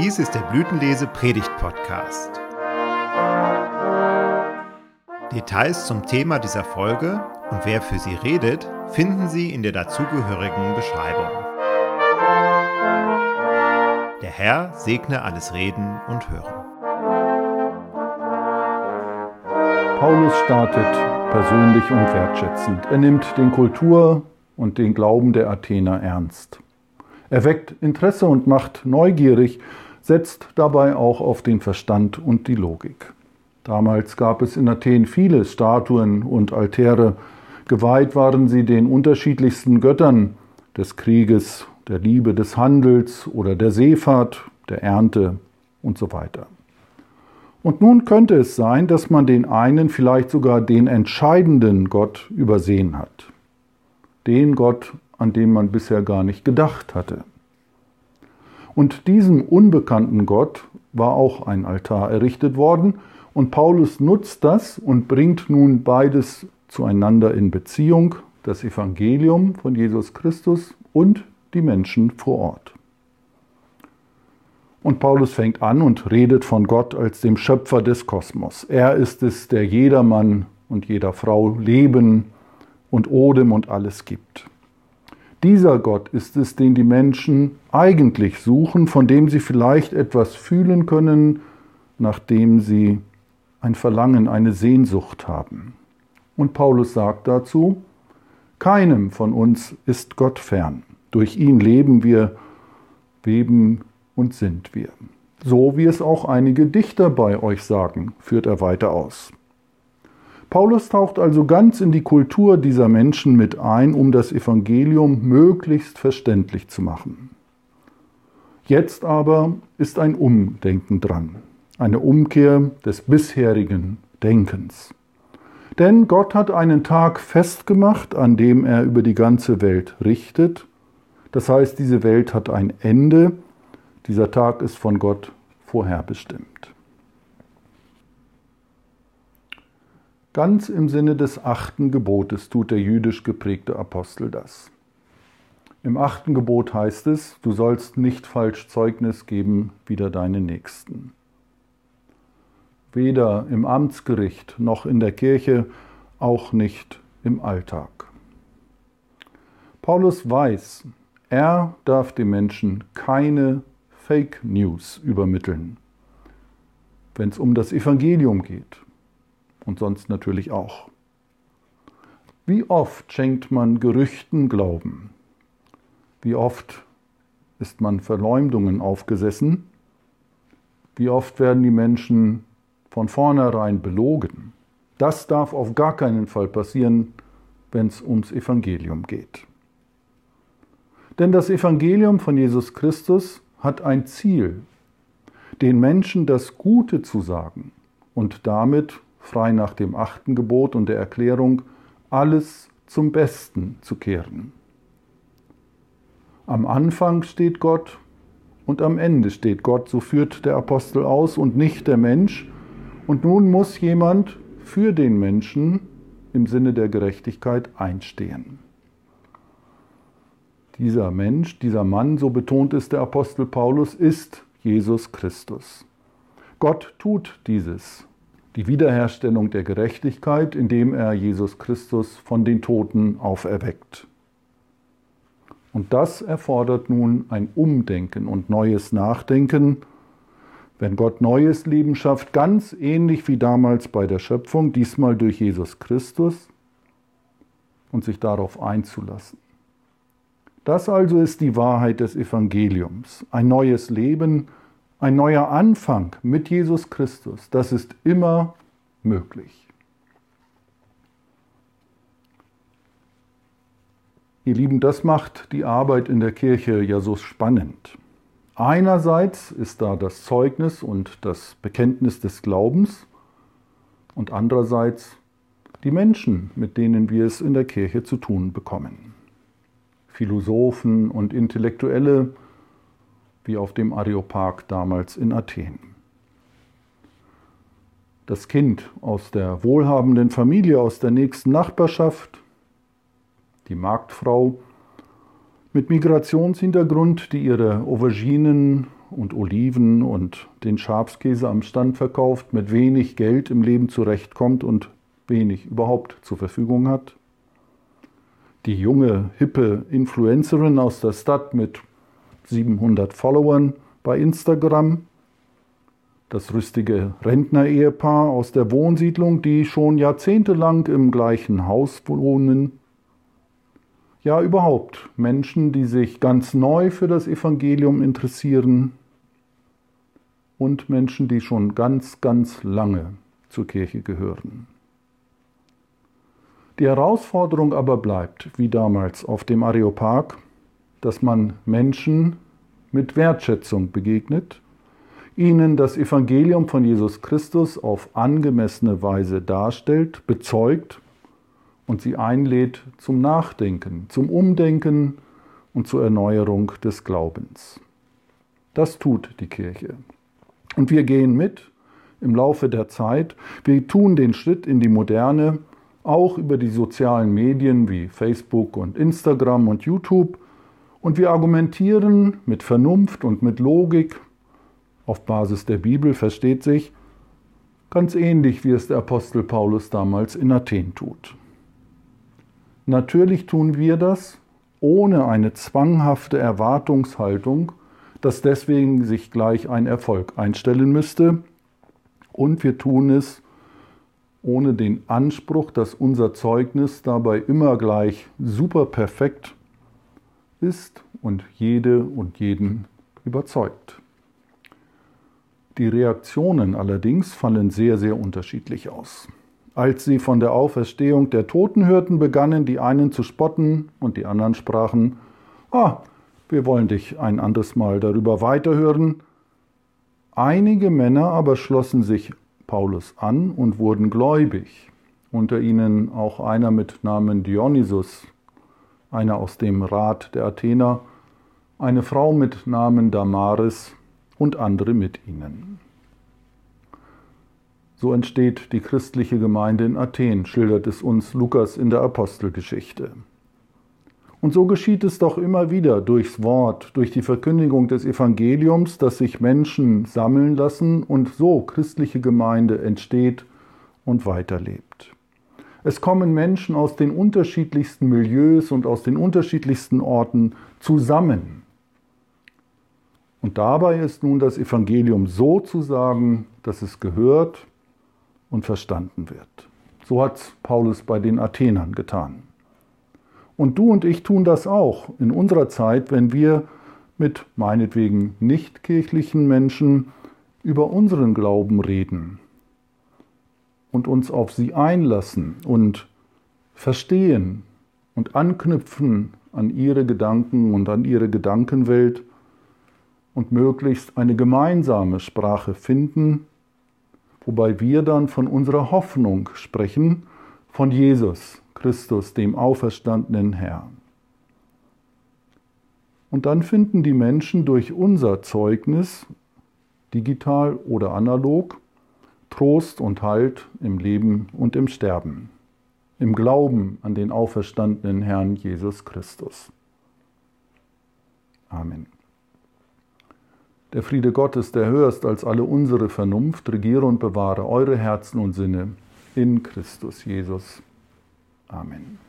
Dies ist der Blütenlese Predigt Podcast. Details zum Thema dieser Folge und wer für sie redet, finden Sie in der dazugehörigen Beschreibung. Der Herr segne alles Reden und Hören. Paulus startet persönlich und wertschätzend. Er nimmt den Kultur- und den Glauben der Athener ernst. Er weckt Interesse und macht neugierig, setzt dabei auch auf den Verstand und die Logik. Damals gab es in Athen viele Statuen und Altäre. Geweiht waren sie den unterschiedlichsten Göttern des Krieges, der Liebe, des Handels oder der Seefahrt, der Ernte und so weiter. Und nun könnte es sein, dass man den einen, vielleicht sogar den entscheidenden Gott übersehen hat. Den Gott, an den man bisher gar nicht gedacht hatte. Und diesem unbekannten Gott war auch ein Altar errichtet worden, und Paulus nutzt das und bringt nun beides zueinander in Beziehung, das Evangelium von Jesus Christus und die Menschen vor Ort. Und Paulus fängt an und redet von Gott als dem Schöpfer des Kosmos. Er ist es, der jedermann und jeder Frau Leben und Odem und alles gibt. Dieser Gott ist es, den die Menschen eigentlich suchen, von dem sie vielleicht etwas fühlen können, nachdem sie ein Verlangen, eine Sehnsucht haben. Und Paulus sagt dazu, keinem von uns ist Gott fern. Durch ihn leben wir, weben und sind wir. So wie es auch einige Dichter bei euch sagen, führt er weiter aus. Paulus taucht also ganz in die Kultur dieser Menschen mit ein, um das Evangelium möglichst verständlich zu machen. Jetzt aber ist ein Umdenken dran, eine Umkehr des bisherigen Denkens. Denn Gott hat einen Tag festgemacht, an dem er über die ganze Welt richtet. Das heißt, diese Welt hat ein Ende. Dieser Tag ist von Gott vorherbestimmt. Ganz im Sinne des achten Gebotes tut der jüdisch geprägte Apostel das. Im achten Gebot heißt es, du sollst nicht falsch Zeugnis geben wider deine Nächsten. Weder im Amtsgericht noch in der Kirche, auch nicht im Alltag. Paulus weiß, er darf den Menschen keine Fake News übermitteln, wenn es um das Evangelium geht und sonst natürlich auch. Wie oft schenkt man Gerüchten Glauben? Wie oft ist man Verleumdungen aufgesessen? Wie oft werden die Menschen von vornherein belogen? Das darf auf gar keinen Fall passieren, wenn es ums Evangelium geht. Denn das Evangelium von Jesus Christus hat ein Ziel, den Menschen das Gute zu sagen und damit frei nach dem achten Gebot und der Erklärung, alles zum Besten zu kehren. Am Anfang steht Gott und am Ende steht Gott, so führt der Apostel aus und nicht der Mensch. Und nun muss jemand für den Menschen im Sinne der Gerechtigkeit einstehen. Dieser Mensch, dieser Mann, so betont es der Apostel Paulus, ist Jesus Christus. Gott tut dieses die Wiederherstellung der Gerechtigkeit, indem er Jesus Christus von den Toten auferweckt. Und das erfordert nun ein Umdenken und neues Nachdenken, wenn Gott neues Leben schafft, ganz ähnlich wie damals bei der Schöpfung, diesmal durch Jesus Christus, und sich darauf einzulassen. Das also ist die Wahrheit des Evangeliums, ein neues Leben, ein neuer Anfang mit Jesus Christus, das ist immer möglich. Ihr Lieben, das macht die Arbeit in der Kirche ja so spannend. Einerseits ist da das Zeugnis und das Bekenntnis des Glaubens und andererseits die Menschen, mit denen wir es in der Kirche zu tun bekommen. Philosophen und Intellektuelle, wie auf dem Areopag damals in Athen. Das Kind aus der wohlhabenden Familie, aus der nächsten Nachbarschaft, die Marktfrau mit Migrationshintergrund, die ihre Auberginen und Oliven und den Schafskäse am Stand verkauft, mit wenig Geld im Leben zurechtkommt und wenig überhaupt zur Verfügung hat. Die junge, hippe Influencerin aus der Stadt mit 700 Followern bei Instagram. Das rüstige Rentner-Ehepaar aus der Wohnsiedlung, die schon jahrzehntelang im gleichen Haus wohnen ja überhaupt Menschen, die sich ganz neu für das Evangelium interessieren und Menschen, die schon ganz, ganz lange zur Kirche gehören. Die Herausforderung aber bleibt, wie damals auf dem Areopag, dass man Menschen mit Wertschätzung begegnet, ihnen das Evangelium von Jesus Christus auf angemessene Weise darstellt, bezeugt und sie einlädt zum Nachdenken, zum Umdenken und zur Erneuerung des Glaubens. Das tut die Kirche. Und wir gehen mit im Laufe der Zeit. Wir tun den Schritt in die Moderne, auch über die sozialen Medien wie Facebook und Instagram und YouTube. Und wir argumentieren mit Vernunft und mit Logik, auf Basis der Bibel versteht sich, ganz ähnlich wie es der Apostel Paulus damals in Athen tut. Natürlich tun wir das ohne eine zwanghafte Erwartungshaltung, dass deswegen sich gleich ein Erfolg einstellen müsste. Und wir tun es ohne den Anspruch, dass unser Zeugnis dabei immer gleich super perfekt ist und jede und jeden überzeugt. Die Reaktionen allerdings fallen sehr, sehr unterschiedlich aus. Als sie von der Auferstehung der Toten hörten, begannen die einen zu spotten und die anderen sprachen, Ah, wir wollen dich ein anderes Mal darüber weiterhören. Einige Männer aber schlossen sich Paulus an und wurden gläubig, unter ihnen auch einer mit Namen Dionysus, einer aus dem Rat der Athener, eine Frau mit Namen Damaris und andere mit ihnen. So entsteht die christliche Gemeinde in Athen, schildert es uns Lukas in der Apostelgeschichte. Und so geschieht es doch immer wieder durchs Wort, durch die Verkündigung des Evangeliums, dass sich Menschen sammeln lassen und so christliche Gemeinde entsteht und weiterlebt. Es kommen Menschen aus den unterschiedlichsten Milieus und aus den unterschiedlichsten Orten zusammen. Und dabei ist nun das Evangelium so zu sagen, dass es gehört und verstanden wird. So hat Paulus bei den Athenern getan. Und du und ich tun das auch in unserer Zeit, wenn wir mit meinetwegen nicht kirchlichen Menschen über unseren Glauben reden und uns auf sie einlassen und verstehen und anknüpfen an ihre Gedanken und an ihre Gedankenwelt und möglichst eine gemeinsame Sprache finden, wobei wir dann von unserer Hoffnung sprechen, von Jesus Christus, dem auferstandenen Herrn. Und dann finden die Menschen durch unser Zeugnis, digital oder analog, Trost und Halt im Leben und im Sterben, im Glauben an den auferstandenen Herrn Jesus Christus. Amen. Der Friede Gottes, der höher ist als alle unsere Vernunft, regiere und bewahre eure Herzen und Sinne in Christus Jesus. Amen.